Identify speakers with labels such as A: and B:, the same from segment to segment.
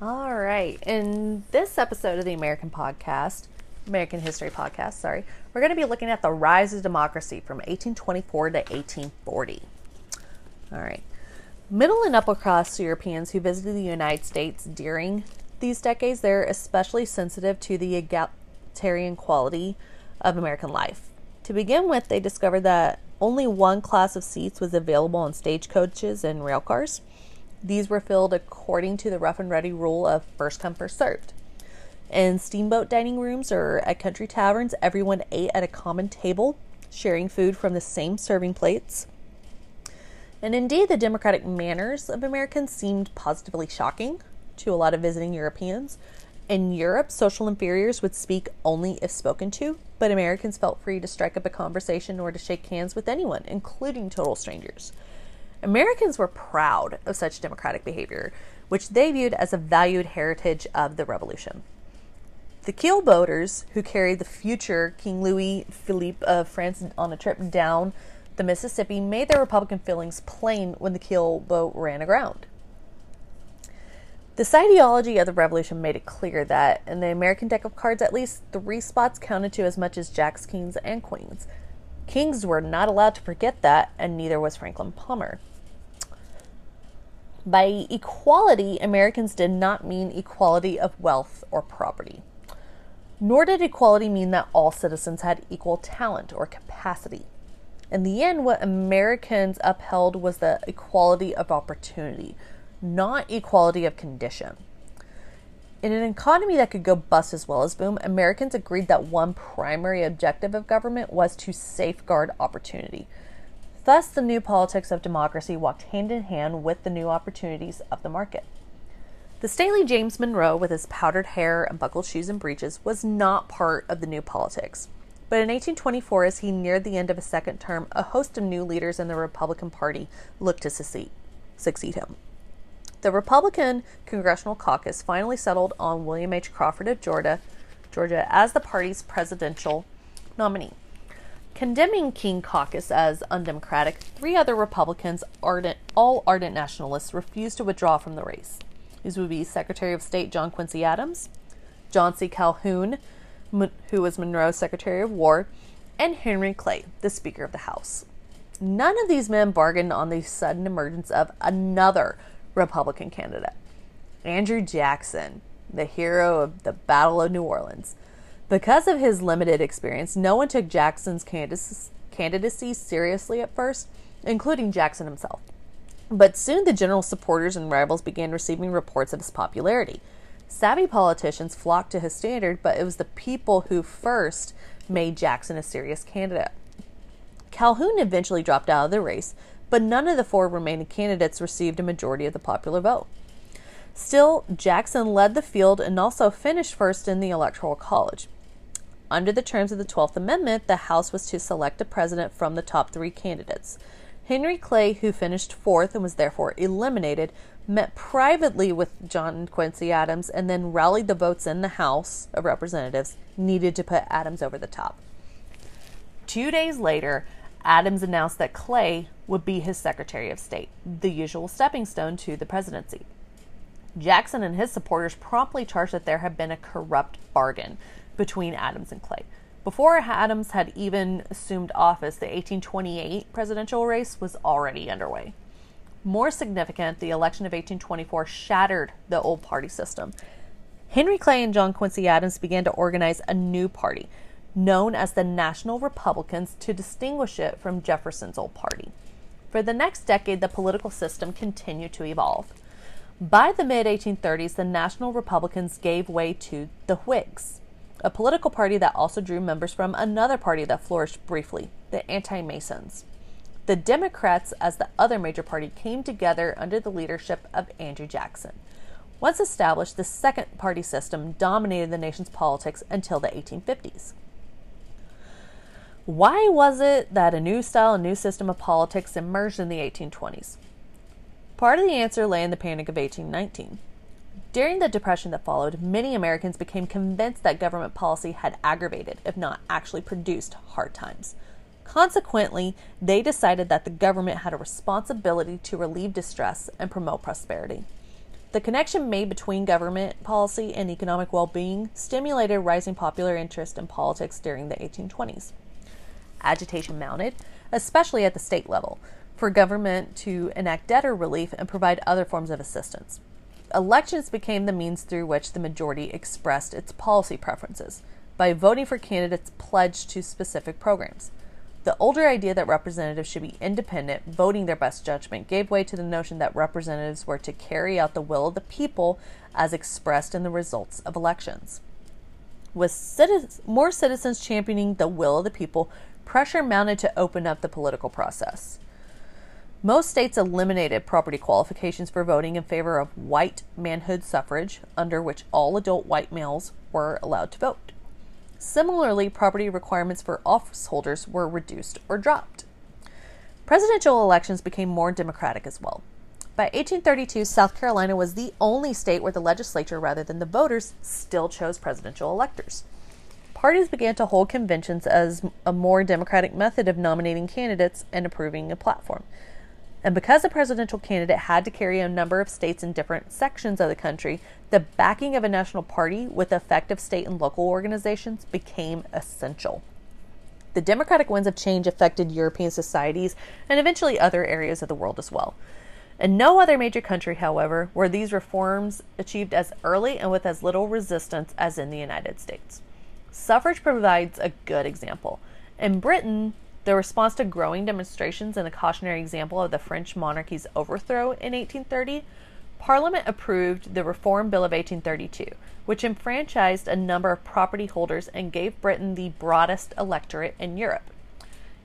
A: All right. In this episode of the American Podcast, American History Podcast, sorry, we're going to be looking at the rise of democracy from 1824 to 1840. All right. Middle and upper class Europeans who visited the United States during these decades, they're especially sensitive to the egalitarian quality of American life. To begin with, they discovered that only one class of seats was available on stagecoaches and railcars. These were filled according to the rough and ready rule of first come, first served. In steamboat dining rooms or at country taverns, everyone ate at a common table, sharing food from the same serving plates. And indeed, the democratic manners of Americans seemed positively shocking to a lot of visiting Europeans. In Europe, social inferiors would speak only if spoken to, but Americans felt free to strike up a conversation or to shake hands with anyone, including total strangers. Americans were proud of such democratic behavior, which they viewed as a valued heritage of the revolution. The keel boaters who carried the future King Louis Philippe of France on a trip down the Mississippi made their Republican feelings plain when the keel boat ran aground. This ideology of the revolution made it clear that in the American deck of cards, at least three spots counted to as much as jacks, kings, and queens. Kings were not allowed to forget that, and neither was Franklin Plummer. By equality, Americans did not mean equality of wealth or property. Nor did equality mean that all citizens had equal talent or capacity. In the end, what Americans upheld was the equality of opportunity, not equality of condition. In an economy that could go bust as well as boom, Americans agreed that one primary objective of government was to safeguard opportunity. Thus, the new politics of democracy walked hand in hand with the new opportunities of the market. The stately James Monroe, with his powdered hair and buckled shoes and breeches, was not part of the new politics. But in 1824, as he neared the end of his second term, a host of new leaders in the Republican Party looked to succeed, succeed him. The Republican Congressional Caucus finally settled on William H. Crawford of Georgia, Georgia as the party's presidential nominee. Condemning King Caucus as undemocratic, three other Republicans, ardent, all ardent nationalists, refused to withdraw from the race. These would be Secretary of State John Quincy Adams, John C. Calhoun, who was Monroe's Secretary of War, and Henry Clay, the Speaker of the House. None of these men bargained on the sudden emergence of another Republican candidate, Andrew Jackson, the hero of the Battle of New Orleans. Because of his limited experience, no one took Jackson's candidacy seriously at first, including Jackson himself. But soon the general supporters and rivals began receiving reports of his popularity. Savvy politicians flocked to his standard, but it was the people who first made Jackson a serious candidate. Calhoun eventually dropped out of the race, but none of the four remaining candidates received a majority of the popular vote. Still, Jackson led the field and also finished first in the Electoral College. Under the terms of the 12th Amendment, the House was to select a president from the top three candidates. Henry Clay, who finished fourth and was therefore eliminated, met privately with John Quincy Adams and then rallied the votes in the House of Representatives needed to put Adams over the top. Two days later, Adams announced that Clay would be his Secretary of State, the usual stepping stone to the presidency. Jackson and his supporters promptly charged that there had been a corrupt bargain between Adams and Clay. Before Adams had even assumed office, the 1828 presidential race was already underway. More significant, the election of 1824 shattered the old party system. Henry Clay and John Quincy Adams began to organize a new party, known as the National Republicans, to distinguish it from Jefferson's old party. For the next decade, the political system continued to evolve. By the mid 1830s, the National Republicans gave way to the Whigs a political party that also drew members from another party that flourished briefly, the Anti Masons. The Democrats, as the other major party, came together under the leadership of Andrew Jackson. Once established, the second party system dominated the nation's politics until the 1850s. Why was it that a new style and new system of politics emerged in the 1820s? Part of the answer lay in the Panic of 1819. During the Depression that followed, many Americans became convinced that government policy had aggravated, if not actually produced, hard times. Consequently, they decided that the government had a responsibility to relieve distress and promote prosperity. The connection made between government policy and economic well being stimulated rising popular interest in politics during the 1820s. Agitation mounted, especially at the state level, for government to enact debtor relief and provide other forms of assistance. Elections became the means through which the majority expressed its policy preferences by voting for candidates pledged to specific programs. The older idea that representatives should be independent, voting their best judgment, gave way to the notion that representatives were to carry out the will of the people as expressed in the results of elections. With more citizens championing the will of the people, pressure mounted to open up the political process. Most states eliminated property qualifications for voting in favor of white manhood suffrage, under which all adult white males were allowed to vote. Similarly, property requirements for office holders were reduced or dropped. Presidential elections became more democratic as well. By 1832, South Carolina was the only state where the legislature, rather than the voters, still chose presidential electors. Parties began to hold conventions as a more democratic method of nominating candidates and approving a platform. And because a presidential candidate had to carry a number of states in different sections of the country, the backing of a national party with effective state and local organizations became essential. The democratic winds of change affected European societies and eventually other areas of the world as well. In no other major country, however, were these reforms achieved as early and with as little resistance as in the United States. Suffrage provides a good example. In Britain, the response to growing demonstrations and a cautionary example of the French monarchy's overthrow in 1830, Parliament approved the Reform Bill of 1832, which enfranchised a number of property holders and gave Britain the broadest electorate in Europe.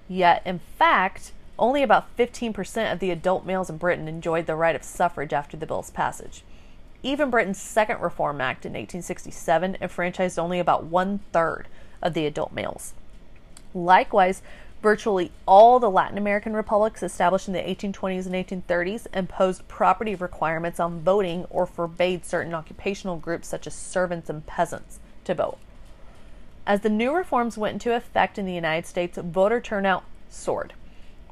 A: Yet, in fact, only about 15% of the adult males in Britain enjoyed the right of suffrage after the bill's passage. Even Britain's Second Reform Act in 1867 enfranchised only about one third of the adult males. Likewise, Virtually all the Latin American republics established in the 1820s and 1830s imposed property requirements on voting or forbade certain occupational groups, such as servants and peasants, to vote. As the new reforms went into effect in the United States, voter turnout soared.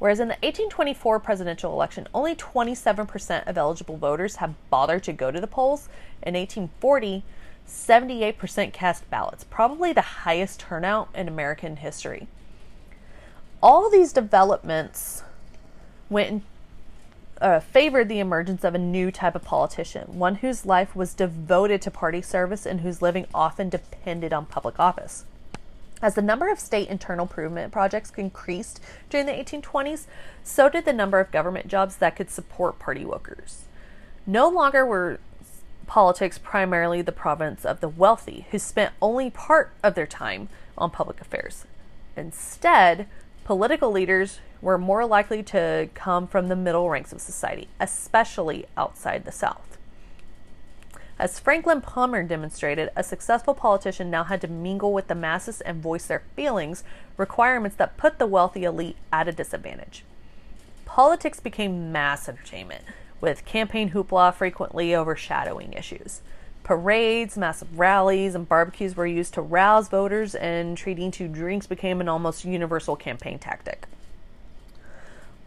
A: Whereas in the 1824 presidential election, only 27% of eligible voters had bothered to go to the polls, in 1840, 78% cast ballots, probably the highest turnout in American history all these developments went uh, favored the emergence of a new type of politician, one whose life was devoted to party service and whose living often depended on public office. As the number of state internal improvement projects increased during the 1820s, so did the number of government jobs that could support party workers. No longer were politics primarily the province of the wealthy, who spent only part of their time on public affairs. Instead, Political leaders were more likely to come from the middle ranks of society, especially outside the South. As Franklin Plummer demonstrated, a successful politician now had to mingle with the masses and voice their feelings, requirements that put the wealthy elite at a disadvantage. Politics became mass entertainment, with campaign hoopla frequently overshadowing issues. Parades, massive rallies, and barbecues were used to rouse voters, and treating to drinks became an almost universal campaign tactic.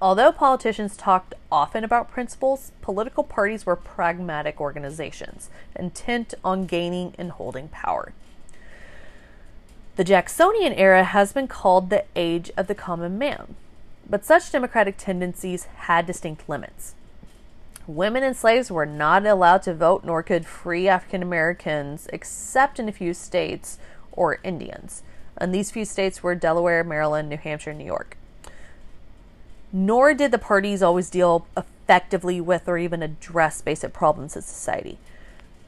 A: Although politicians talked often about principles, political parties were pragmatic organizations, intent on gaining and holding power. The Jacksonian era has been called the age of the common man, but such democratic tendencies had distinct limits. Women and slaves were not allowed to vote, nor could free African Americans, except in a few states, or Indians. And these few states were Delaware, Maryland, New Hampshire, New York. Nor did the parties always deal effectively with or even address basic problems in society.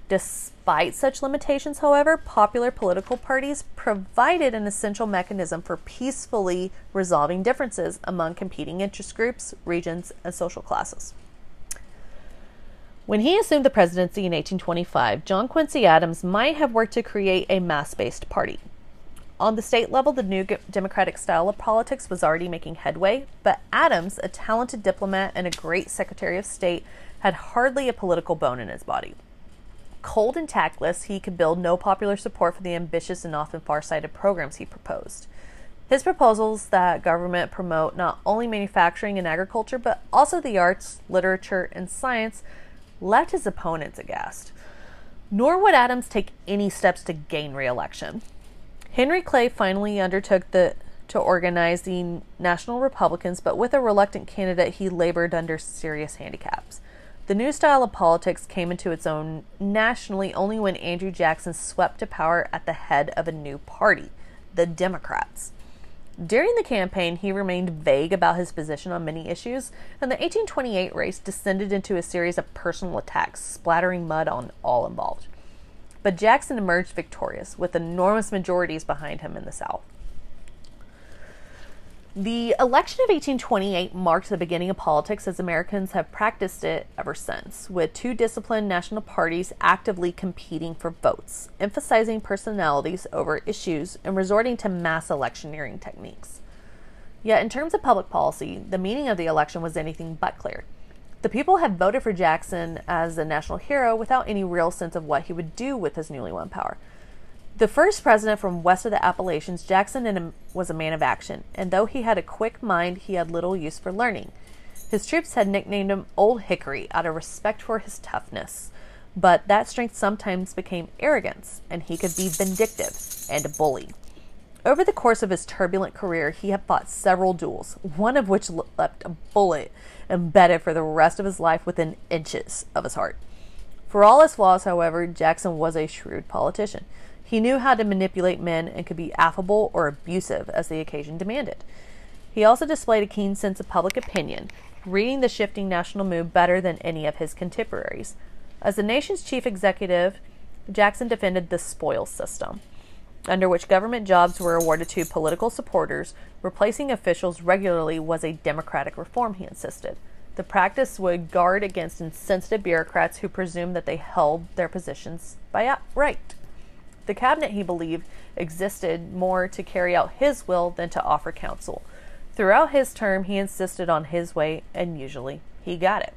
A: Despite such limitations, however, popular political parties provided an essential mechanism for peacefully resolving differences among competing interest groups, regions, and social classes. When he assumed the presidency in 1825, John Quincy Adams might have worked to create a mass based party. On the state level, the new democratic style of politics was already making headway, but Adams, a talented diplomat and a great Secretary of State, had hardly a political bone in his body. Cold and tactless, he could build no popular support for the ambitious and often far-sighted programs he proposed. His proposals that government promote not only manufacturing and agriculture, but also the arts, literature, and science left his opponents aghast. Nor would Adams take any steps to gain re election. Henry Clay finally undertook the, to organize the National Republicans, but with a reluctant candidate, he labored under serious handicaps. The new style of politics came into its own nationally only when Andrew Jackson swept to power at the head of a new party, the Democrats. During the campaign, he remained vague about his position on many issues, and the 1828 race descended into a series of personal attacks, splattering mud on all involved. But Jackson emerged victorious, with enormous majorities behind him in the South. The election of 1828 marked the beginning of politics as Americans have practiced it ever since, with two disciplined national parties actively competing for votes, emphasizing personalities over issues, and resorting to mass electioneering techniques. Yet, in terms of public policy, the meaning of the election was anything but clear. The people had voted for Jackson as a national hero without any real sense of what he would do with his newly won power. The first president from west of the Appalachians, Jackson um, was a man of action, and though he had a quick mind, he had little use for learning. His troops had nicknamed him Old Hickory out of respect for his toughness, but that strength sometimes became arrogance, and he could be vindictive and a bully. Over the course of his turbulent career, he had fought several duels, one of which left a bullet embedded for the rest of his life within inches of his heart. For all his flaws, however, Jackson was a shrewd politician. He knew how to manipulate men and could be affable or abusive as the occasion demanded. He also displayed a keen sense of public opinion, reading the shifting national mood better than any of his contemporaries. As the nation's chief executive, Jackson defended the spoils system, under which government jobs were awarded to political supporters. Replacing officials regularly was a democratic reform, he insisted. The practice would guard against insensitive bureaucrats who presumed that they held their positions by right. The cabinet, he believed, existed more to carry out his will than to offer counsel. Throughout his term, he insisted on his way, and usually he got it.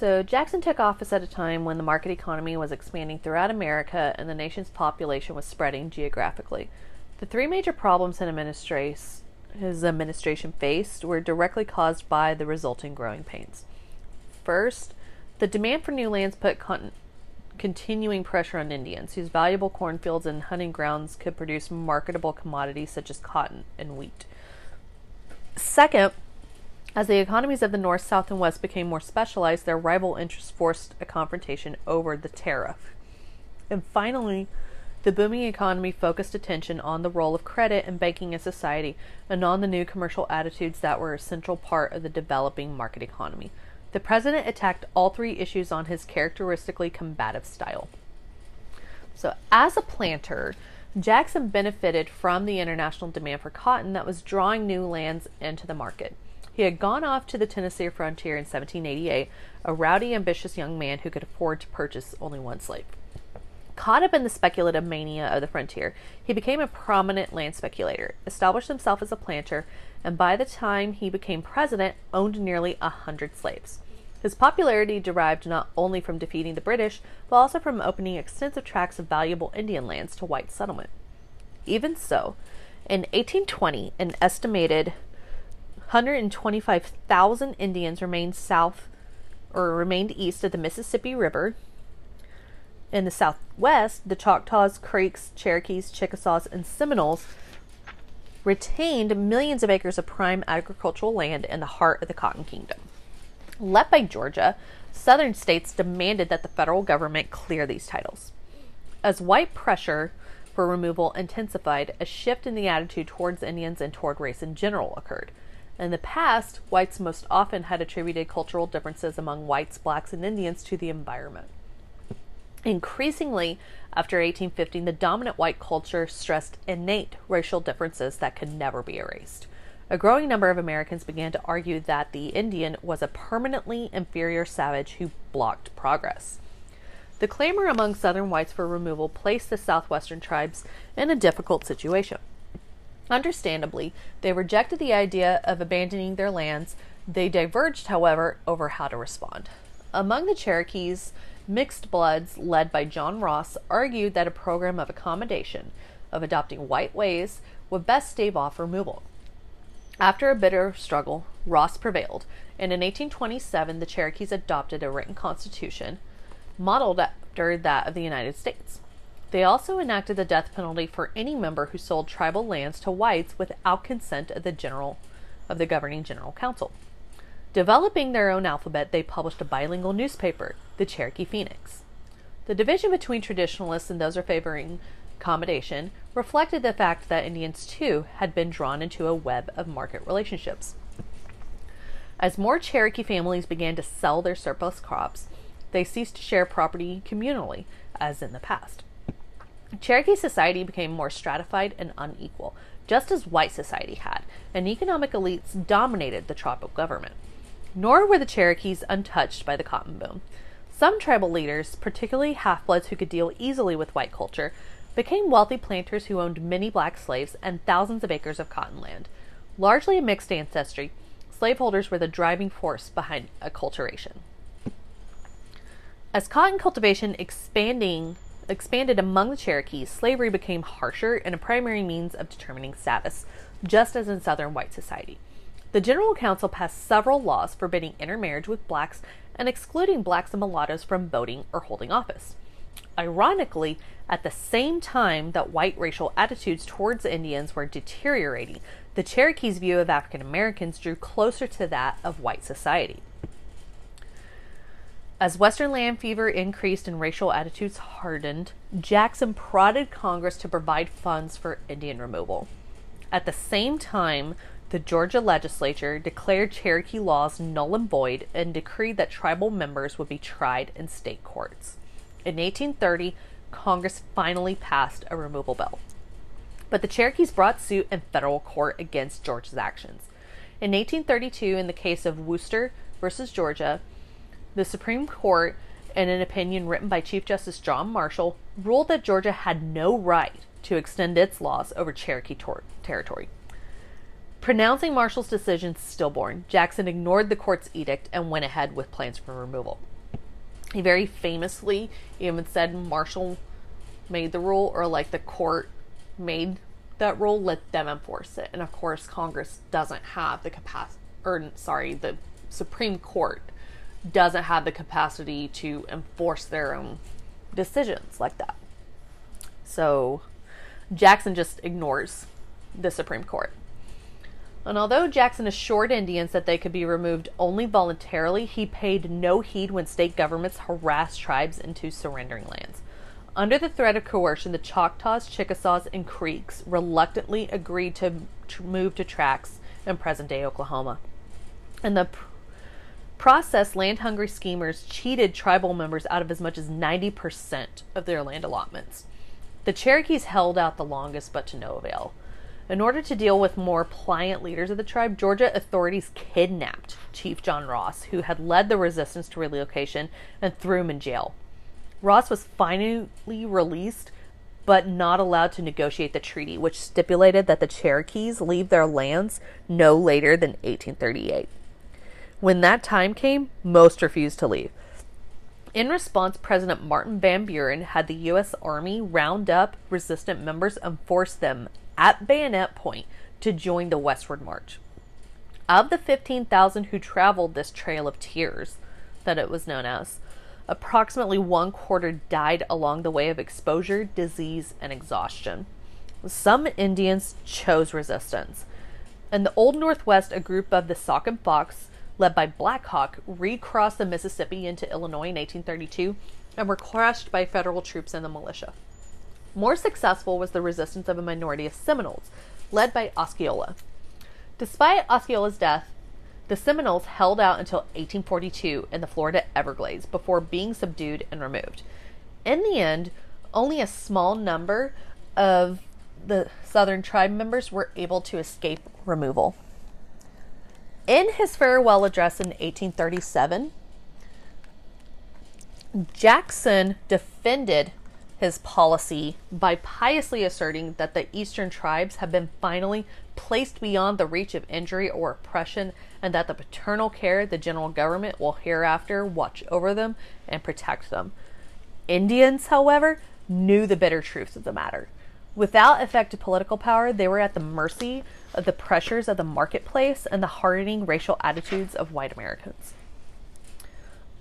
A: So Jackson took office at a time when the market economy was expanding throughout America and the nation's population was spreading geographically. The three major problems his administration faced were directly caused by the resulting growing pains. First, the demand for new lands put con- continuing pressure on Indians, whose valuable cornfields and hunting grounds could produce marketable commodities such as cotton and wheat. Second, as the economies of the North, South, and West became more specialized, their rival interests forced a confrontation over the tariff. And finally, the booming economy focused attention on the role of credit and banking in society and on the new commercial attitudes that were a central part of the developing market economy. The president attacked all three issues on his characteristically combative style. So, as a planter, Jackson benefited from the international demand for cotton that was drawing new lands into the market. He had gone off to the Tennessee frontier in 1788, a rowdy, ambitious young man who could afford to purchase only one slave. Caught up in the speculative mania of the frontier, he became a prominent land speculator, established himself as a planter, and by the time he became president, owned nearly a hundred slaves. His popularity derived not only from defeating the British, but also from opening extensive tracts of valuable Indian lands to white settlement. Even so, in 1820, an estimated 125,000 Indians remained south or remained east of the Mississippi River in the southwest, the Choctaws, Creeks, Cherokees, Chickasaws, and Seminoles retained millions of acres of prime agricultural land in the heart of the Cotton Kingdom. Led by Georgia, southern states demanded that the federal government clear these titles. As white pressure for removal intensified, a shift in the attitude towards Indians and toward race in general occurred. In the past, whites most often had attributed cultural differences among whites, blacks, and Indians to the environment. Increasingly, after 1850, the dominant white culture stressed innate racial differences that could never be erased. A growing number of Americans began to argue that the Indian was a permanently inferior savage who blocked progress. The clamor among Southern whites for removal placed the Southwestern tribes in a difficult situation. Understandably, they rejected the idea of abandoning their lands. They diverged, however, over how to respond. Among the Cherokees, Mixed bloods, led by John Ross, argued that a program of accommodation, of adopting white ways, would best stave off removal. After a bitter struggle, Ross prevailed, and in 1827 the Cherokees adopted a written constitution modeled after that of the United States. They also enacted the death penalty for any member who sold tribal lands to whites without consent of the general of the governing general council. Developing their own alphabet, they published a bilingual newspaper, the Cherokee Phoenix. The division between traditionalists and those favoring accommodation reflected the fact that Indians too had been drawn into a web of market relationships. As more Cherokee families began to sell their surplus crops, they ceased to share property communally, as in the past. Cherokee society became more stratified and unequal, just as white society had, and economic elites dominated the tribal government. Nor were the Cherokees untouched by the cotton boom. Some tribal leaders, particularly half bloods who could deal easily with white culture, became wealthy planters who owned many black slaves and thousands of acres of cotton land. Largely a mixed ancestry, slaveholders were the driving force behind acculturation. As cotton cultivation expanding expanded among the Cherokees, slavery became harsher and a primary means of determining status, just as in Southern white society. The General Council passed several laws forbidding intermarriage with blacks and excluding blacks and mulattoes from voting or holding office. Ironically, at the same time that white racial attitudes towards Indians were deteriorating, the Cherokees' view of African Americans drew closer to that of white society. As Western land fever increased and racial attitudes hardened, Jackson prodded Congress to provide funds for Indian removal. At the same time, the Georgia legislature declared Cherokee laws null and void and decreed that tribal members would be tried in state courts. In 1830, Congress finally passed a removal bill. But the Cherokees brought suit in federal court against Georgia's actions. In 1832, in the case of Worcester versus Georgia, the Supreme Court, in an opinion written by Chief Justice John Marshall, ruled that Georgia had no right to extend its laws over Cherokee tor- territory. Pronouncing Marshall's decision stillborn, Jackson ignored the court's edict and went ahead with plans for removal. He very famously even said Marshall made the rule, or like the court made that rule, let them enforce it. And of course, Congress doesn't have the capacity, or sorry, the Supreme Court doesn't have the capacity to enforce their own decisions like that. So Jackson just ignores the Supreme Court. And although Jackson assured Indians that they could be removed only voluntarily, he paid no heed when state governments harassed tribes into surrendering lands. Under the threat of coercion, the Choctaws, Chickasaws, and Creeks reluctantly agreed to, move to tracts in present day Oklahoma. And the process, land hungry schemers cheated tribal members out of as much as 90% of their land allotments. The Cherokees held out the longest, but to no avail. In order to deal with more pliant leaders of the tribe, Georgia authorities kidnapped Chief John Ross, who had led the resistance to relocation, and threw him in jail. Ross was finally released, but not allowed to negotiate the treaty, which stipulated that the Cherokees leave their lands no later than 1838. When that time came, most refused to leave. In response, President Martin Van Buren had the U.S. Army round up resistant members and force them at bayonet point to join the westward march. Of the 15,000 who traveled this Trail of Tears, that it was known as, approximately one quarter died along the way of exposure, disease, and exhaustion. Some Indians chose resistance. In the Old Northwest, a group of the Sauk and Fox led by Black Hawk, recrossed the Mississippi into Illinois in 1832 and were crushed by federal troops and the militia. More successful was the resistance of a minority of Seminoles, led by Osceola. Despite Osceola's death, the Seminoles held out until 1842 in the Florida Everglades before being subdued and removed. In the end, only a small number of the Southern tribe members were able to escape removal. In his farewell address in 1837, Jackson defended his policy by piously asserting that the eastern tribes have been finally placed beyond the reach of injury or oppression and that the paternal care the general government will hereafter watch over them and protect them. Indians, however, knew the bitter truth of the matter. Without effective political power, they were at the mercy the pressures of the marketplace and the hardening racial attitudes of white Americans.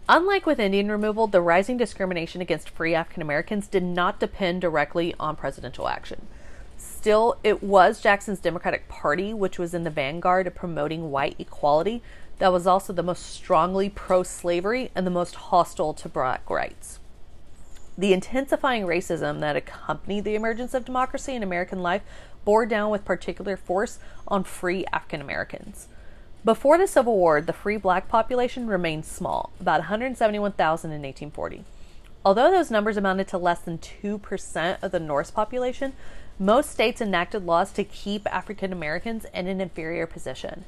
A: Unlike with Indian removal, the rising discrimination against free African Americans did not depend directly on presidential action. Still, it was Jackson's Democratic Party, which was in the vanguard of promoting white equality, that was also the most strongly pro slavery and the most hostile to black rights. The intensifying racism that accompanied the emergence of democracy in American life bore down with particular force on free African Americans. Before the Civil War, the free black population remained small, about 171,000 in 1840. Although those numbers amounted to less than 2% of the North's population, most states enacted laws to keep African Americans in an inferior position.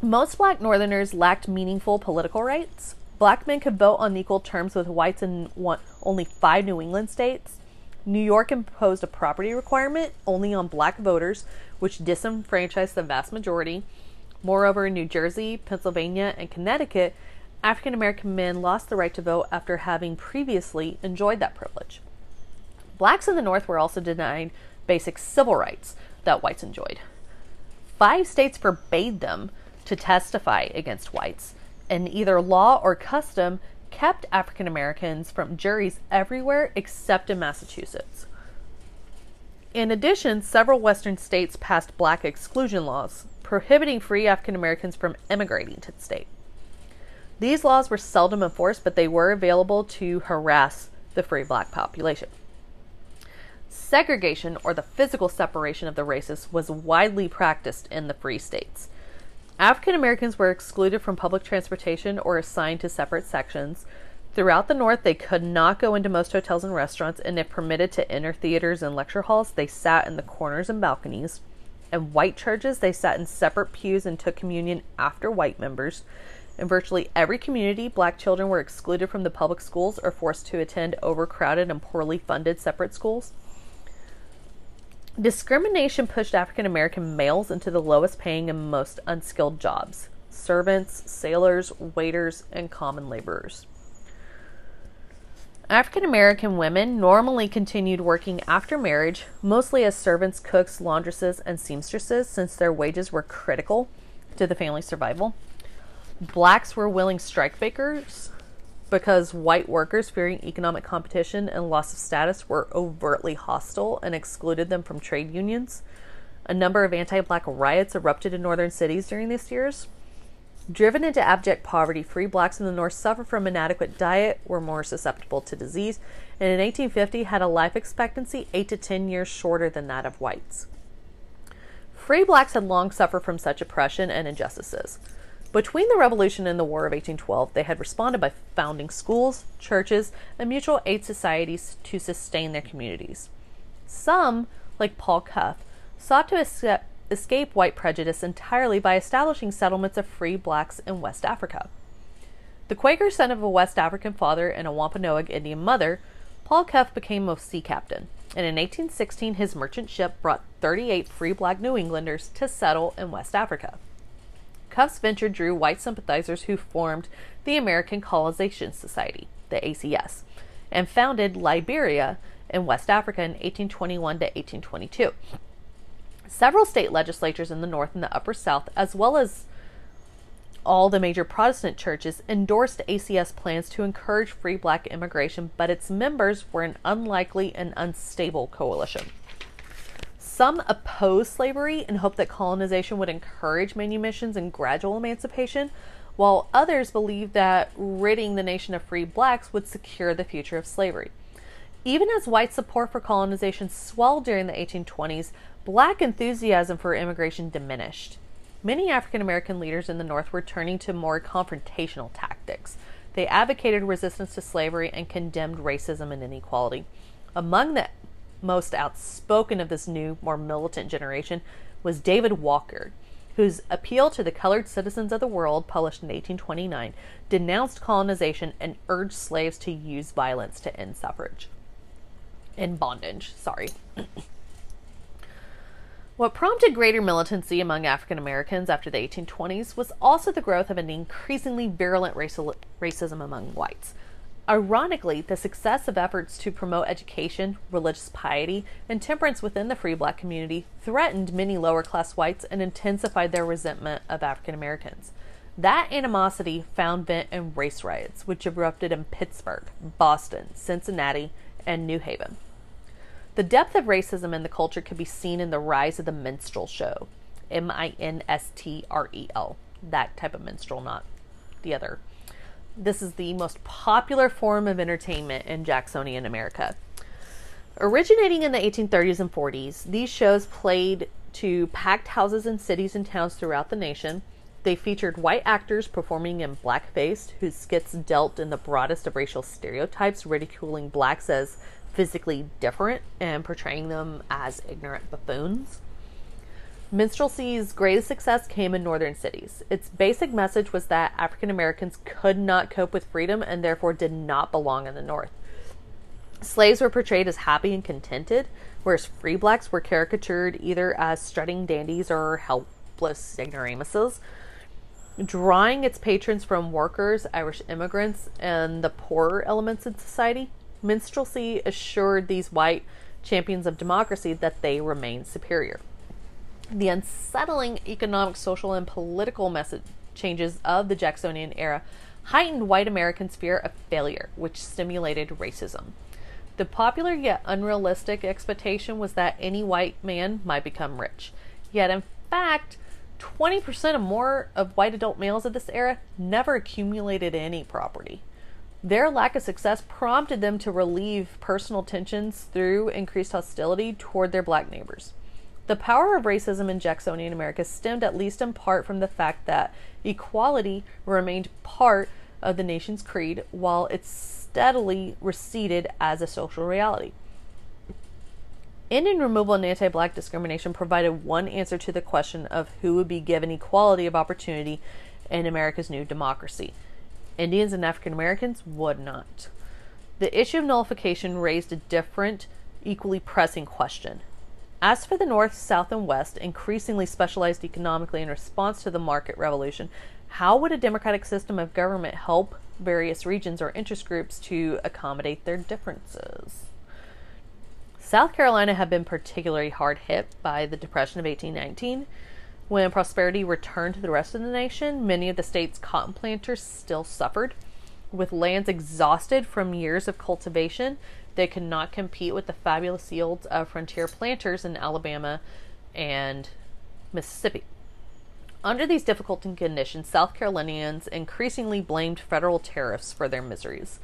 A: Most black Northerners lacked meaningful political rights. Black men could vote on equal terms with whites in one, only five New England states. New York imposed a property requirement only on black voters, which disenfranchised the vast majority. Moreover, in New Jersey, Pennsylvania, and Connecticut, African American men lost the right to vote after having previously enjoyed that privilege. Blacks in the North were also denied basic civil rights that whites enjoyed. Five states forbade them to testify against whites, and either law or custom kept African Americans from juries everywhere except in Massachusetts. In addition, several Western states passed black exclusion laws, prohibiting free African Americans from emigrating to the state. These laws were seldom enforced, but they were available to harass the free black population. Segregation, or the physical separation of the races, was widely practiced in the free states. African Americans were excluded from public transportation or assigned to separate sections. Throughout the North, they could not go into most hotels and restaurants, and if permitted to enter theaters and lecture halls, they sat in the corners and balconies. In white churches, they sat in separate pews and took communion after white members. In virtually every community, black children were excluded from the public schools or forced to attend overcrowded and poorly funded separate schools. Discrimination pushed African American males into the lowest paying and most unskilled jobs servants, sailors, waiters, and common laborers. African American women normally continued working after marriage, mostly as servants, cooks, laundresses, and seamstresses, since their wages were critical to the family's survival. Blacks were willing strike breakers because white workers, fearing economic competition and loss of status, were overtly hostile and excluded them from trade unions. A number of anti black riots erupted in northern cities during these years. Driven into abject poverty, free blacks in the North suffered from inadequate diet, were more susceptible to disease, and in 1850 had a life expectancy 8 to 10 years shorter than that of whites. Free blacks had long suffered from such oppression and injustices. Between the Revolution and the War of 1812, they had responded by founding schools, churches, and mutual aid societies to sustain their communities. Some, like Paul Cuffe, sought to escape white prejudice entirely by establishing settlements of free blacks in West Africa. The Quaker son of a West African father and a Wampanoag Indian mother, Paul Cuffe became a sea captain, and in 1816 his merchant ship brought 38 free black New Englanders to settle in West Africa. Cuffe's venture drew white sympathizers who formed the American Colonization Society, the ACS, and founded Liberia in West Africa in 1821 to 1822. Several state legislatures in the North and the Upper South, as well as all the major Protestant churches, endorsed ACS plans to encourage free black immigration, but its members were an unlikely and unstable coalition. Some opposed slavery and hoped that colonization would encourage manumissions and gradual emancipation, while others believed that ridding the nation of free blacks would secure the future of slavery. Even as white support for colonization swelled during the 1820s, black enthusiasm for immigration diminished. Many African American leaders in the North were turning to more confrontational tactics. They advocated resistance to slavery and condemned racism and inequality. Among the most outspoken of this new, more militant generation was David Walker, whose Appeal to the Colored Citizens of the World, published in 1829, denounced colonization and urged slaves to use violence to end suffrage. In bondage, sorry. What prompted greater militancy among African Americans after the 1820s was also the growth of an increasingly virulent racial, racism among whites. Ironically, the success of efforts to promote education, religious piety, and temperance within the free black community threatened many lower class whites and intensified their resentment of African Americans. That animosity found vent in race riots, which erupted in Pittsburgh, Boston, Cincinnati, and New Haven. The depth of racism in the culture could be seen in the rise of the minstrel show. M I N S T R E L. That type of minstrel, not the other this is the most popular form of entertainment in Jacksonian America. Originating in the 1830s and 40s, these shows played to packed houses in cities and towns throughout the nation. They featured white actors performing in blackface, whose skits dealt in the broadest of racial stereotypes, ridiculing blacks as physically different and portraying them as ignorant buffoons. Minstrelsy's greatest success came in northern cities. Its basic message was that African Americans could not cope with freedom and therefore did not belong in the North. Slaves were portrayed as happy and contented, whereas free blacks were caricatured either as strutting dandies or helpless ignoramuses. Drawing its patrons from workers, Irish immigrants, and the poorer elements in society, minstrelsy assured these white champions of democracy that they remained superior. The unsettling economic, social, and political message changes of the Jacksonian era heightened white Americans' fear of failure, which stimulated racism. The popular yet unrealistic expectation was that any white man might become rich. Yet, in fact, 20% or more of white adult males of this era never accumulated any property. Their lack of success prompted them to relieve personal tensions through increased hostility toward their black neighbors. The power of racism in Jacksonian America stemmed at least in part from the fact that equality remained part of the nation's creed while it steadily receded as a social reality. Indian removal and anti black discrimination provided one answer to the question of who would be given equality of opportunity in America's new democracy. Indians and African Americans would not. The issue of nullification raised a different, equally pressing question as for the North, South, and West, increasingly specialized economically in response to the market revolution, how would a democratic system of government help various regions or interest groups to accommodate their differences? South Carolina had been particularly hard hit by the Depression of 1819. When prosperity returned to the rest of the nation, many of the state's cotton planters still suffered. With lands exhausted from years of cultivation, they could not compete with the fabulous yields of frontier planters in Alabama and Mississippi. Under these difficult conditions, South Carolinians increasingly blamed federal tariffs for their miseries.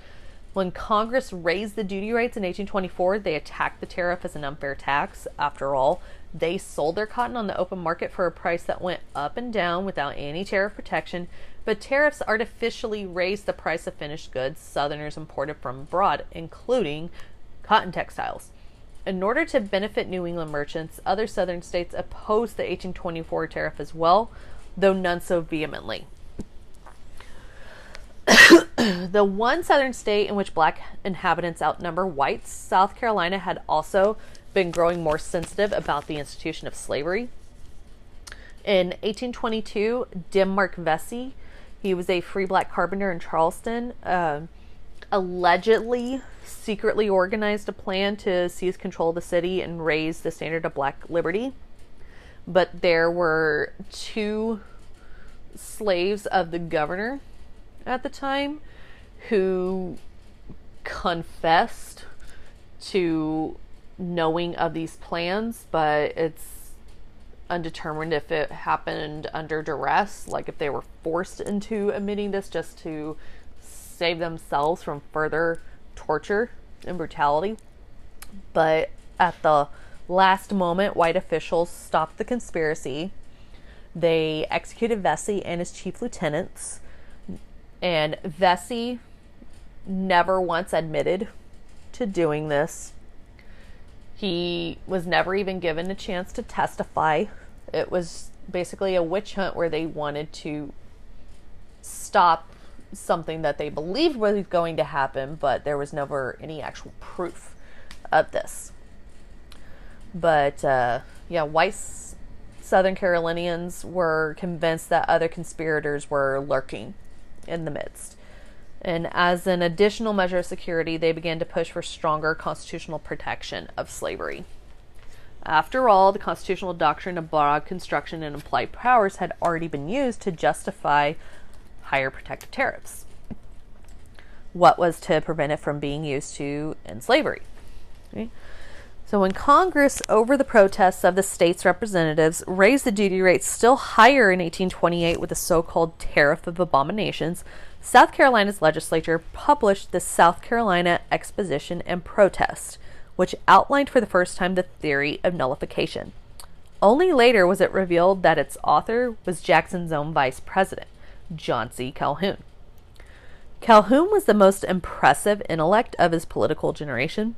A: When Congress raised the duty rates in 1824, they attacked the tariff as an unfair tax. After all, they sold their cotton on the open market for a price that went up and down without any tariff protection, but tariffs artificially raised the price of finished goods Southerners imported from abroad, including cotton textiles. In order to benefit New England merchants, other Southern states opposed the 1824 tariff as well, though none so vehemently. the one southern state in which black inhabitants outnumber whites, South Carolina, had also been growing more sensitive about the institution of slavery. In 1822, Denmark Vesey he was a free black carpenter in Charleston. Uh, allegedly, secretly organized a plan to seize control of the city and raise the standard of black liberty. But there were two slaves of the governor at the time who confessed to knowing of these plans, but it's undetermined if it happened under duress, like if they were forced into admitting this just to save themselves from further torture and brutality. But at the last moment, white officials stopped the conspiracy. They executed Vesey and his chief lieutenants. And Vesey never once admitted to doing this. He was never even given a chance to testify it was basically a witch hunt where they wanted to stop something that they believed was going to happen, but there was never any actual proof of this. But uh, yeah, white Southern Carolinians were convinced that other conspirators were lurking in the midst. And as an additional measure of security, they began to push for stronger constitutional protection of slavery. After all, the constitutional doctrine of broad construction and implied powers had already been used to justify higher protective tariffs. What was to prevent it from being used to end slavery? Okay. So, when Congress, over the protests of the state's representatives, raised the duty rate still higher in 1828 with the so called Tariff of Abominations, South Carolina's legislature published the South Carolina Exposition and Protest, which outlined for the first time the theory of nullification. Only later was it revealed that its author was Jackson's own vice president, John C. Calhoun. Calhoun was the most impressive intellect of his political generation.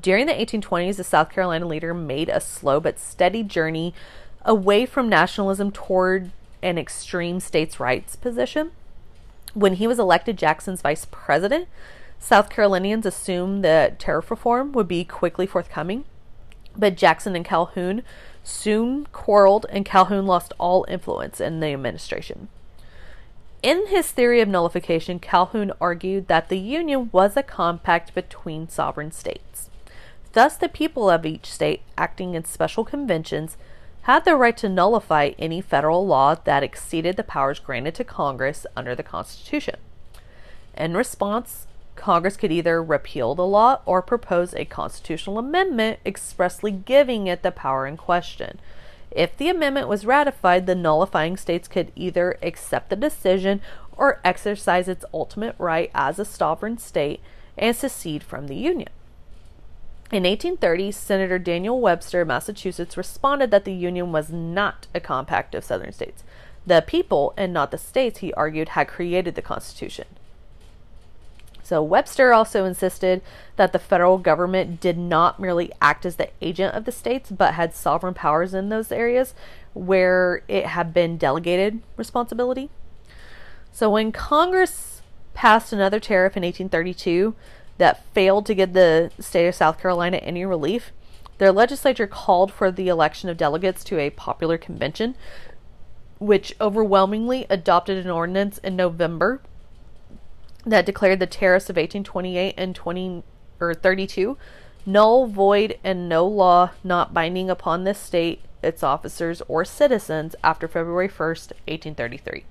A: During the 1820s, the South Carolina leader made a slow but steady journey away from nationalism toward an extreme states' rights position. When he was elected Jackson's vice president, South Carolinians assumed that tariff reform would be quickly forthcoming, but Jackson and Calhoun soon quarreled, and Calhoun lost all influence in the administration. In his theory of nullification, Calhoun argued that the Union was a compact between sovereign states. Thus, the people of each state, acting in special conventions, had the right to nullify any federal law that exceeded the powers granted to Congress under the Constitution. In response, Congress could either repeal the law or propose a constitutional amendment expressly giving it the power in question. If the amendment was ratified, the nullifying states could either accept the decision or exercise its ultimate right as a sovereign state and secede from the Union. In 1830, Senator Daniel Webster of Massachusetts responded that the Union was not a compact of Southern states. The people, and not the states, he argued, had created the Constitution. So Webster also insisted that the federal government did not merely act as the agent of the states, but had sovereign powers in those areas where it had been delegated responsibility. So when Congress passed another tariff in 1832 that failed to give the state of South Carolina any relief, their legislature called for the election of delegates to a popular convention, which overwhelmingly adopted an ordinance in November that declared the tariffs of 1828 and 20 or 32 null, void, and no law not binding upon this state, its officers, or citizens after February 1st, 1833.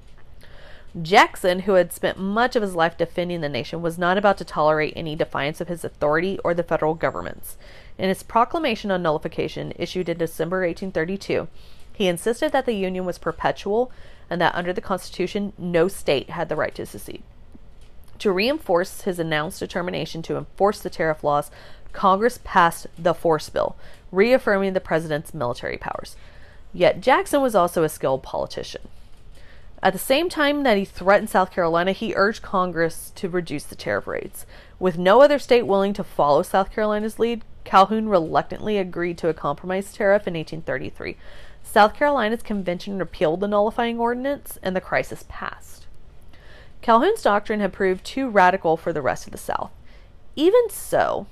A: Jackson, who had spent much of his life defending the nation, was not about to tolerate any defiance of his authority or the federal government's. In his proclamation on nullification, issued in December 1832, he insisted that the Union was perpetual and that under the Constitution no state had the right to secede. To reinforce his announced determination to enforce the tariff laws, Congress passed the Force Bill, reaffirming the president's military powers. Yet Jackson was also a skilled politician. At the same time that he threatened South Carolina, he urged Congress to reduce the tariff rates. With no other state willing to follow South Carolina's lead, Calhoun reluctantly agreed to a compromise tariff in 1833. South Carolina's convention repealed the nullifying ordinance, and the crisis passed. Calhoun's doctrine had proved too radical for the rest of the South. Even so,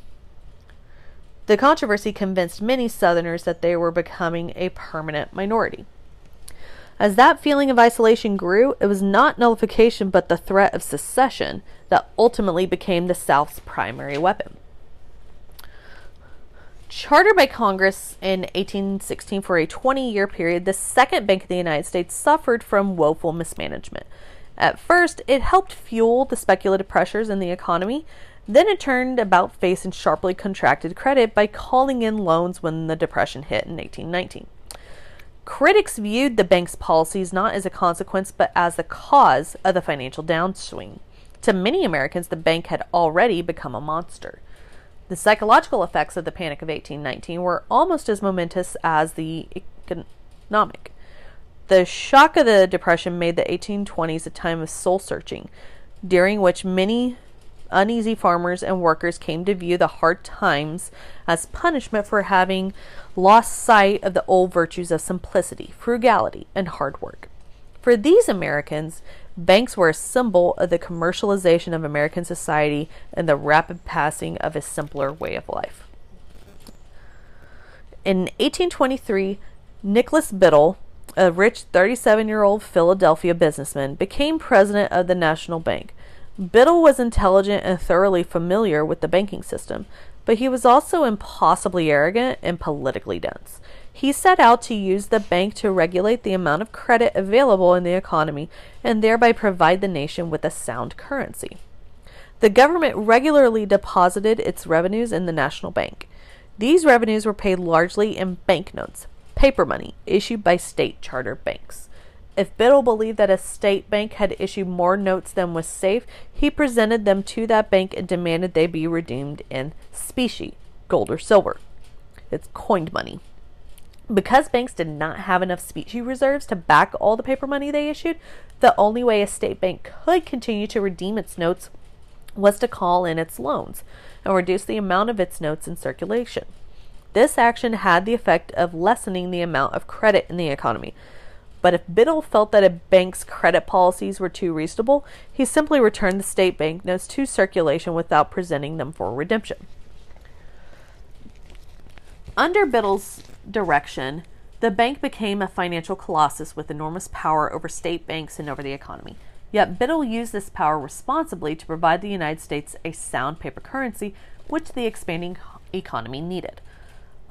A: the controversy convinced many Southerners that they were becoming a permanent minority. As that feeling of isolation grew, it was not nullification but the threat of secession that ultimately became the South's primary weapon. Chartered by Congress in 1816 for a 20 year period, the Second Bank of the United States suffered from woeful mismanagement. At first, it helped fuel the speculative pressures in the economy. Then it turned about face and sharply contracted credit by calling in loans when the Depression hit in 1819. Critics viewed the bank's policies not as a consequence but as the cause of the financial downswing. To many Americans, the bank had already become a monster. The psychological effects of the Panic of 1819 were almost as momentous as the economic. The shock of the Depression made the 1820s a time of soul searching, during which many uneasy farmers and workers came to view the hard times as punishment for having lost sight of the old virtues of simplicity, frugality, and hard work. For these Americans, banks were a symbol of the commercialization of American society and the rapid passing of a simpler way of life. In 1823, Nicholas Biddle a rich 37 year old Philadelphia businessman, became president of the National Bank. Biddle was intelligent and thoroughly familiar with the banking system, but he was also impossibly arrogant and politically dense. He set out to use the bank to regulate the amount of credit available in the economy and thereby provide the nation with a sound currency. The government regularly deposited its revenues in the national bank. These revenues were paid largely in banknotes, paper money issued by state charter banks. If Biddle believed that a state bank had issued more notes than was safe, he presented them to that bank and demanded they be redeemed in specie, gold or silver. It's coined money. Because banks did not have enough specie reserves to back all the paper money they issued, the only way a state bank could continue to redeem its notes was to call in its loans and reduce the amount of its notes in circulation. This action had the effect of lessening the amount of credit in the economy. But if Biddle felt that a bank's credit policies were too reasonable, he simply returned the state banknotes to circulation without presenting them for redemption. Under Biddle's direction, the bank became a financial colossus with enormous power over state banks and over the economy. Yet Biddle used this power responsibly to provide the United States a sound paper currency, which the expanding economy needed.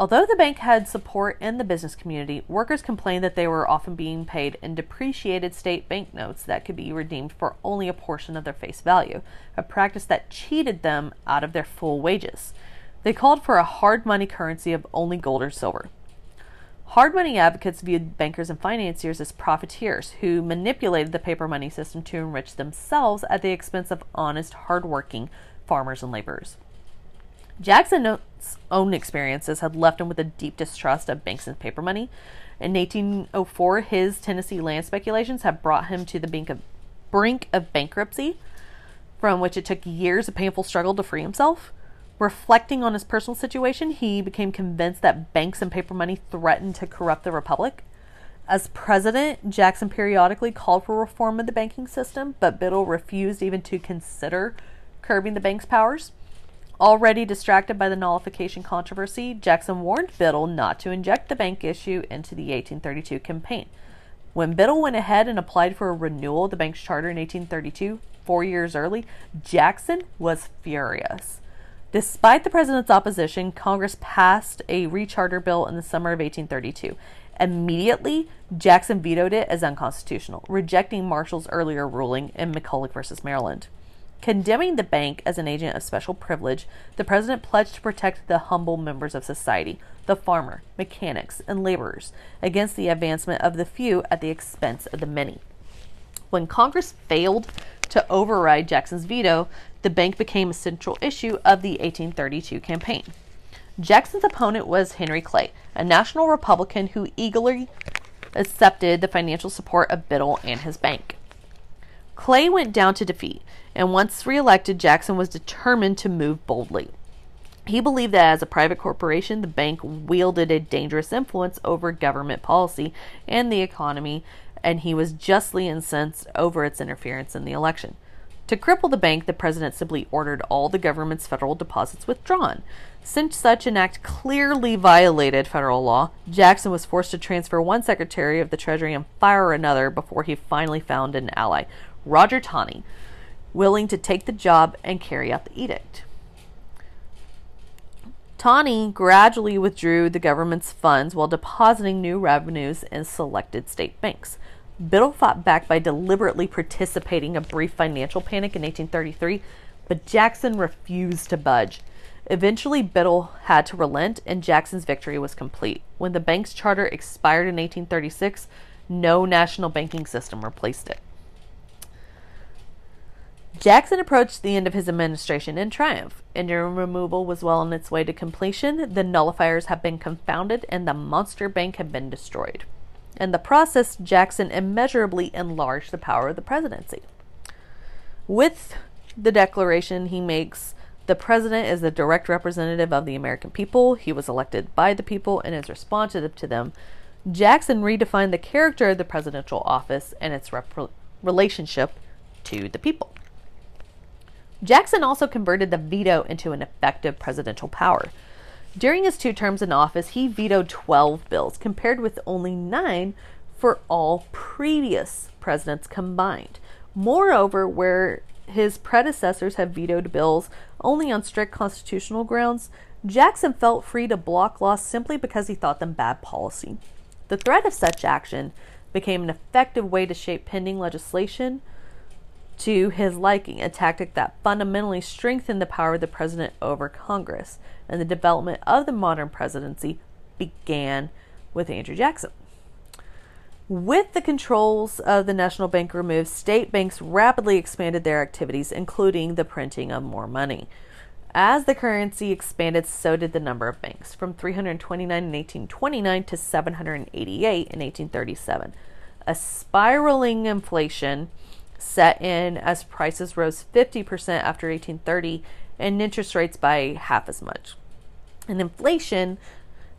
A: Although the bank had support in the business community, workers complained that they were often being paid in depreciated state banknotes that could be redeemed for only a portion of their face value, a practice that cheated them out of their full wages. They called for a hard money currency of only gold or silver. Hard money advocates viewed bankers and financiers as profiteers who manipulated the paper money system to enrich themselves at the expense of honest, hardworking farmers and laborers. Own experiences had left him with a deep distrust of banks and paper money. In 1804, his Tennessee land speculations had brought him to the brink of, brink of bankruptcy, from which it took years of painful struggle to free himself. Reflecting on his personal situation, he became convinced that banks and paper money threatened to corrupt the republic. As president, Jackson periodically called for reform of the banking system, but Biddle refused even to consider curbing the bank's powers. Already distracted by the nullification controversy, Jackson warned Biddle not to inject the bank issue into the 1832 campaign. When Biddle went ahead and applied for a renewal of the bank's charter in 1832, four years early, Jackson was furious. Despite the president's opposition, Congress passed a recharter bill in the summer of 1832. Immediately, Jackson vetoed it as unconstitutional, rejecting Marshall's earlier ruling in McCulloch versus Maryland. Condemning the bank as an agent of special privilege, the president pledged to protect the humble members of society, the farmer, mechanics, and laborers, against the advancement of the few at the expense of the many. When Congress failed to override Jackson's veto, the bank became a central issue of the 1832 campaign. Jackson's opponent was Henry Clay, a national Republican who eagerly accepted the financial support of Biddle and his bank. Clay went down to defeat, and once reelected, Jackson was determined to move boldly. He believed that as a private corporation, the bank wielded a dangerous influence over government policy and the economy, and he was justly incensed over its interference in the election. To cripple the bank, the president simply ordered all the government's federal deposits withdrawn. Since such an act clearly violated federal law, Jackson was forced to transfer one secretary of the Treasury and fire another before he finally found an ally, Roger Taney, willing to take the job and carry out the edict. Taney gradually withdrew the government's funds while depositing new revenues in selected state banks. Biddle fought back by deliberately participating a brief financial panic in 1833, but Jackson refused to budge. Eventually, Biddle had to relent, and Jackson's victory was complete. When the bank's charter expired in 1836, no national banking system replaced it. Jackson approached the end of his administration in triumph. Indian removal was well on its way to completion, the nullifiers had been confounded, and the monster bank had been destroyed. In the process, Jackson immeasurably enlarged the power of the presidency. With the declaration he makes, the president is the direct representative of the American people. He was elected by the people and is responsive to them. Jackson redefined the character of the presidential office and its rep- relationship to the people. Jackson also converted the veto into an effective presidential power. During his two terms in office, he vetoed 12 bills, compared with only nine for all previous presidents combined. Moreover, where his predecessors had vetoed bills only on strict constitutional grounds, Jackson felt free to block laws simply because he thought them bad policy. The threat of such action became an effective way to shape pending legislation to his liking, a tactic that fundamentally strengthened the power of the president over Congress. And the development of the modern presidency began with Andrew Jackson. With the controls of the national bank removed, state banks rapidly expanded their activities, including the printing of more money. As the currency expanded, so did the number of banks, from 329 in 1829 to 788 in 1837. A spiraling inflation set in as prices rose 50% after 1830 and interest rates by half as much. And inflation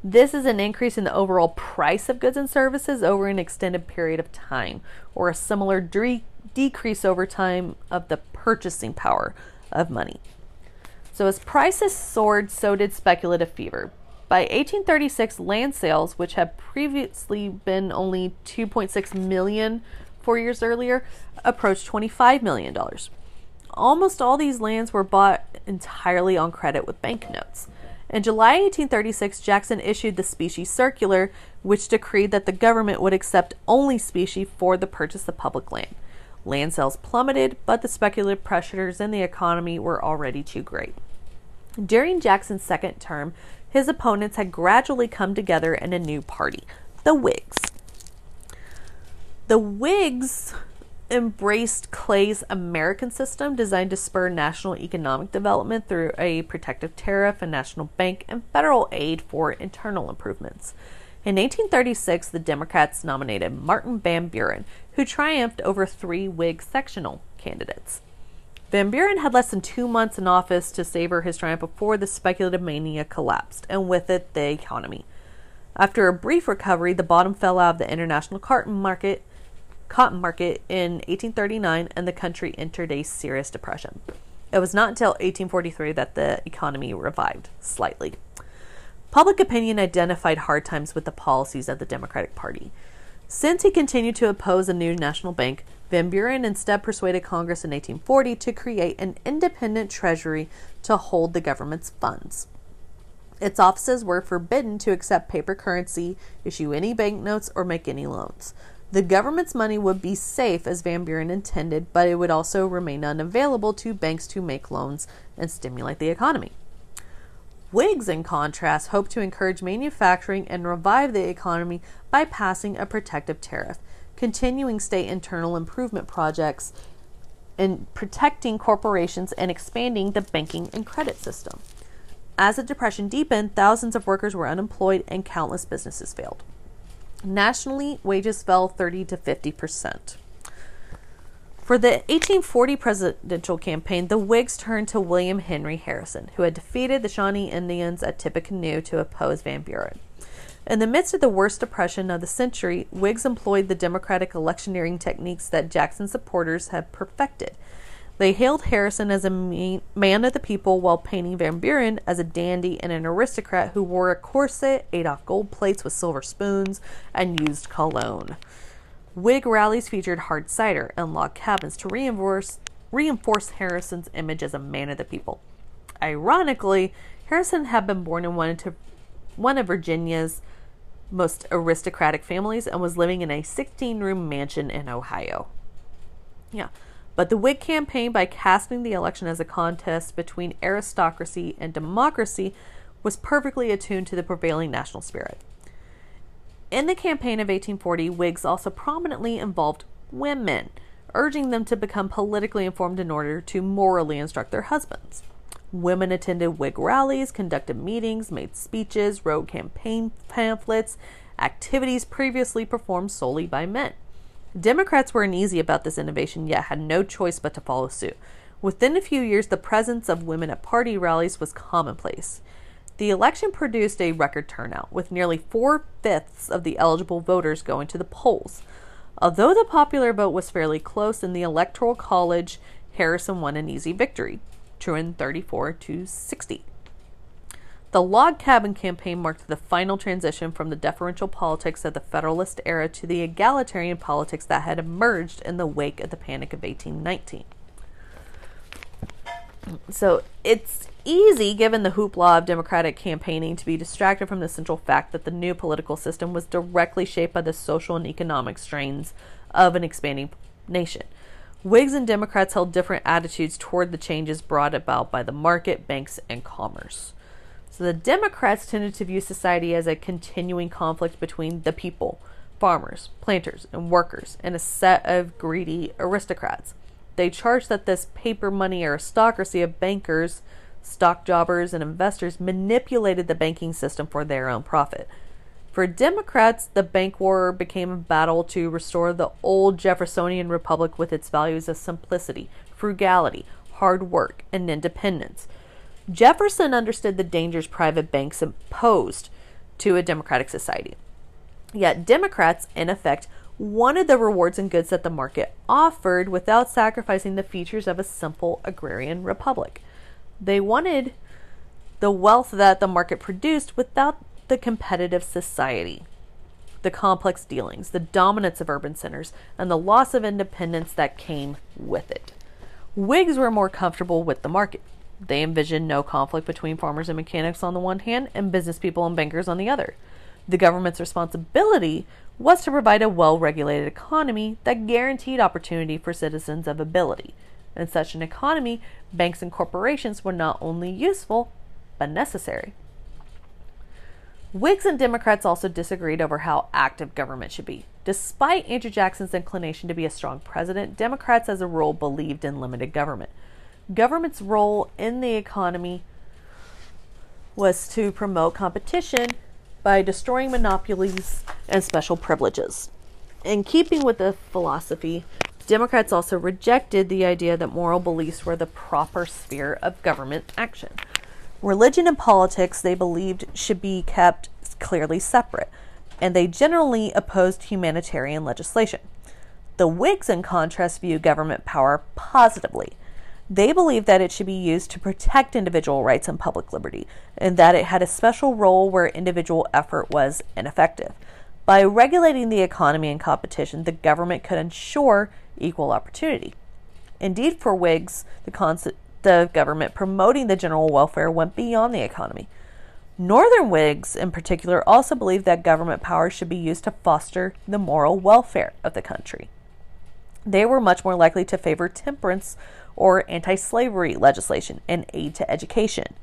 A: this is an increase in the overall price of goods and services over an extended period of time, or a similar de- decrease over time of the purchasing power of money. So, as prices soared, so did speculative fever. By 1836, land sales, which had previously been only 2.6 million four years earlier, approached 25 million dollars. Almost all these lands were bought entirely on credit with banknotes. In July 1836, Jackson issued the Specie Circular, which decreed that the government would accept only specie for the purchase of public land. Land sales plummeted, but the speculative pressures in the economy were already too great. During Jackson's second term, his opponents had gradually come together in a new party, the Whigs. The Whigs embraced Clay's American system designed to spur national economic development through a protective tariff, a national bank, and federal aid for internal improvements. In 1836, the Democrats nominated Martin Van Buren, who triumphed over three Whig sectional candidates. Van Buren had less than two months in office to savor his triumph before the speculative mania collapsed, and with it, the economy. After a brief recovery, the bottom fell out of the international cotton market cotton market in 1839 and the country entered a serious depression. It was not until 1843 that the economy revived slightly. Public opinion identified hard times with the policies of the Democratic Party. Since he continued to oppose a new national bank, Van Buren instead persuaded Congress in 1840 to create an independent treasury to hold the government's funds. Its offices were forbidden to accept paper currency, issue any banknotes, or make any loans. The government's money would be safe as Van Buren intended, but it would also remain unavailable to banks to make loans and stimulate the economy. Whigs, in contrast, hoped to encourage manufacturing and revive the economy by passing a protective tariff, continuing state internal improvement projects, and protecting corporations and expanding the banking and credit system. As the Depression deepened, thousands of workers were unemployed and countless businesses failed. Nationally, wages fell 30 to 50 percent. For the 1840 presidential campaign, the Whigs turned to William Henry Harrison, who had defeated the Shawnee Indians at Tippecanoe to oppose Van Buren. In the midst of the worst depression of the century, Whigs employed the Democratic electioneering techniques that Jackson supporters had perfected. They hailed Harrison as a man of the people while painting Van Buren as a dandy and an aristocrat who wore a corset, ate off gold plates with silver spoons, and used cologne. Whig rallies featured hard cider and log cabins to reinforce, reinforce Harrison's image as a man of the people. Ironically, Harrison had been born in one one of Virginia's most aristocratic families and was living in a 16 room mansion in Ohio. Yeah. But the Whig campaign, by casting the election as a contest between aristocracy and democracy, was perfectly attuned to the prevailing national spirit. In the campaign of 1840, Whigs also prominently involved women, urging them to become politically informed in order to morally instruct their husbands. Women attended Whig rallies, conducted meetings, made speeches, wrote campaign pamphlets, activities previously performed solely by men. Democrats were uneasy about this innovation, yet had no choice but to follow suit. Within a few years, the presence of women at party rallies was commonplace. The election produced a record turnout, with nearly four fifths of the eligible voters going to the polls. Although the popular vote was fairly close in the Electoral College, Harrison won an easy victory, Truman 34 to 60. The log cabin campaign marked the final transition from the deferential politics of the Federalist era to the egalitarian politics that had emerged in the wake of the Panic of 1819. So it's easy, given the hoopla of Democratic campaigning, to be distracted from the central fact that the new political system was directly shaped by the social and economic strains of an expanding nation. Whigs and Democrats held different attitudes toward the changes brought about by the market, banks, and commerce. So the Democrats tended to view society as a continuing conflict between the people, farmers, planters, and workers, and a set of greedy aristocrats. They charged that this paper money aristocracy of bankers, stock jobbers, and investors manipulated the banking system for their own profit. For Democrats, the bank war became a battle to restore the old Jeffersonian republic with its values of simplicity, frugality, hard work, and independence. Jefferson understood the dangers private banks imposed to a democratic society. Yet Democrats, in effect, wanted the rewards and goods that the market offered without sacrificing the features of a simple agrarian republic. They wanted the wealth that the market produced without the competitive society, the complex dealings, the dominance of urban centers, and the loss of independence that came with it. Whigs were more comfortable with the market. They envisioned no conflict between farmers and mechanics on the one hand and business people and bankers on the other. The government's responsibility was to provide a well regulated economy that guaranteed opportunity for citizens of ability. In such an economy, banks and corporations were not only useful, but necessary. Whigs and Democrats also disagreed over how active government should be. Despite Andrew Jackson's inclination to be a strong president, Democrats as a rule believed in limited government. Government's role in the economy was to promote competition by destroying monopolies and special privileges. In keeping with the philosophy, Democrats also rejected the idea that moral beliefs were the proper sphere of government action. Religion and politics, they believed, should be kept clearly separate, and they generally opposed humanitarian legislation. The Whigs, in contrast, view government power positively. They believed that it should be used to protect individual rights and public liberty, and that it had a special role where individual effort was ineffective. By regulating the economy and competition, the government could ensure equal opportunity. Indeed, for Whigs, the, the government promoting the general welfare went beyond the economy. Northern Whigs, in particular, also believed that government power should be used to foster the moral welfare of the country. They were much more likely to favor temperance or anti slavery legislation and aid to education.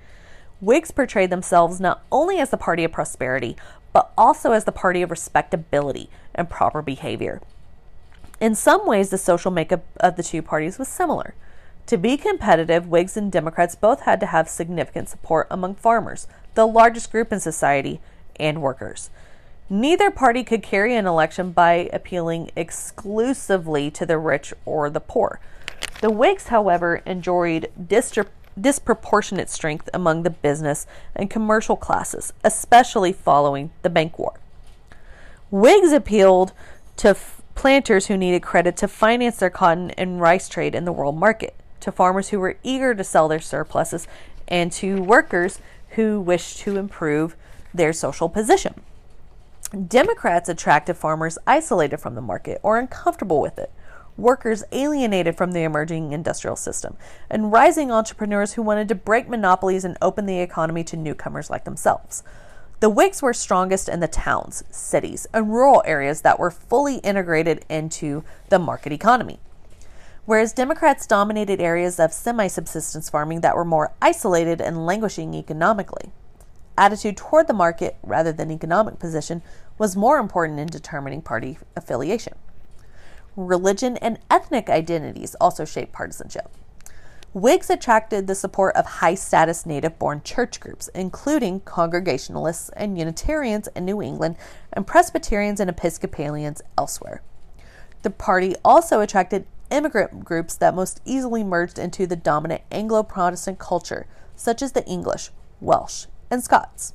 A: Whigs portrayed themselves not only as the party of prosperity, but also as the party of respectability and proper behavior. In some ways, the social makeup of the two parties was similar. To be competitive, Whigs and Democrats both had to have significant support among farmers, the largest group in society, and workers. Neither party could carry an election by appealing exclusively to the rich or the poor. The Whigs, however, enjoyed disproportionate strength among the business and commercial classes, especially following the bank war. Whigs appealed to f- planters who needed credit to finance their cotton and rice trade in the world market to farmers who were eager to sell their surpluses, and to workers who wished to improve their social position. Democrats attracted farmers isolated from the market or uncomfortable with it, workers alienated from the emerging industrial system, and rising entrepreneurs who wanted to break monopolies and open the economy to newcomers like themselves. The Whigs were strongest in the towns, cities, and rural areas that were fully integrated into the market economy whereas Democrats dominated areas of semi subsistence farming that were more isolated and languishing economically. Attitude toward the market rather than economic position was more important in determining party affiliation. Religion and ethnic identities also shaped partisanship. Whigs attracted the support of high status native born church groups, including Congregationalists and Unitarians in New England and Presbyterians and Episcopalians elsewhere. The party also attracted immigrant groups that most easily merged into the dominant Anglo Protestant culture, such as the English, Welsh, and Scots.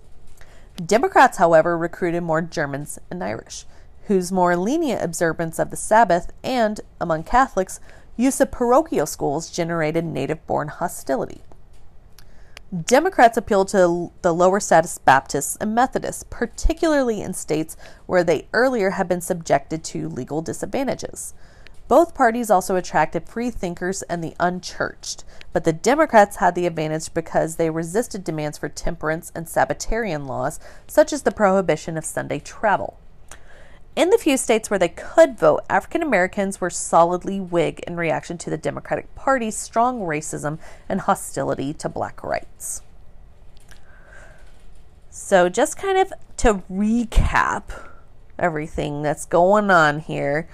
A: Democrats, however, recruited more Germans and Irish, whose more lenient observance of the Sabbath and, among Catholics, use of parochial schools generated native born hostility. Democrats appealed to the lower status Baptists and Methodists, particularly in states where they earlier had been subjected to legal disadvantages. Both parties also attracted free thinkers and the unchurched, but the Democrats had the advantage because they resisted demands for temperance and Sabbatarian laws, such as the prohibition of Sunday travel. In the few states where they could vote, African Americans were solidly Whig in reaction to the Democratic Party's strong racism and hostility to black rights. So, just kind of to recap everything that's going on here,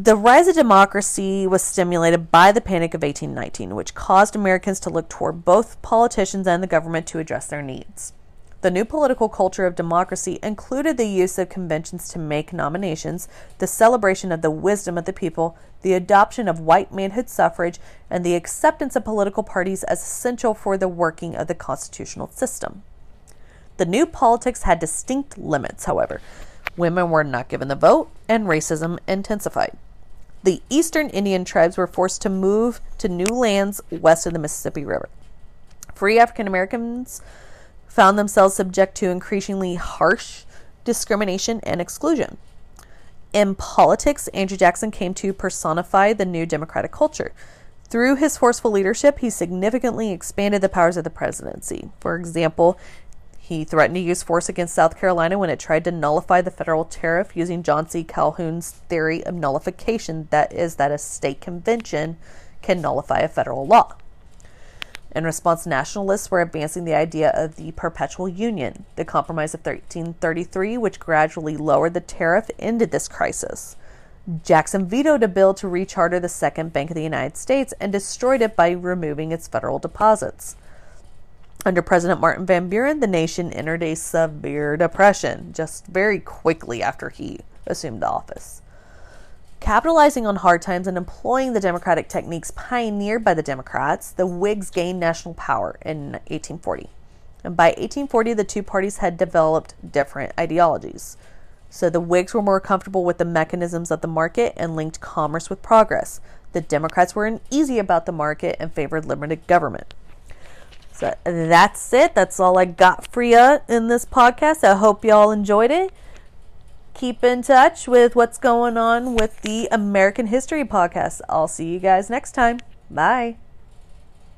A: the rise of democracy was stimulated by the Panic of 1819, which caused Americans to look toward both politicians and the government to address their needs. The new political culture of democracy included the use of conventions to make nominations, the celebration of the wisdom of the people, the adoption of white manhood suffrage, and the acceptance of political parties as essential for the working of the constitutional system. The new politics had distinct limits, however. Women were not given the vote, and racism intensified. The eastern Indian tribes were forced to move to new lands west of the Mississippi River. Free African Americans found themselves subject to increasingly harsh discrimination and exclusion. In politics, Andrew Jackson came to personify the new democratic culture. Through his forceful leadership, he significantly expanded the powers of the presidency. For example, he threatened to use force against South Carolina when it tried to nullify the federal tariff using John C. Calhoun's theory of nullification that is, that a state convention can nullify a federal law. In response, nationalists were advancing the idea of the perpetual union. The Compromise of 1333, which gradually lowered the tariff, ended this crisis. Jackson vetoed a bill to recharter the Second Bank of the United States and destroyed it by removing its federal deposits. Under President Martin Van Buren, the nation entered a severe depression just very quickly after he assumed office. Capitalizing on hard times and employing the democratic techniques pioneered by the Democrats, the Whigs gained national power in 1840. And by 1840, the two parties had developed different ideologies. So the Whigs were more comfortable with the mechanisms of the market and linked commerce with progress. The Democrats were uneasy about the market and favored limited government. So that's it. That's all I got for you in this podcast. I hope y'all enjoyed it keep in touch with what's going on with the American History Podcast. I'll see you guys next time. Bye.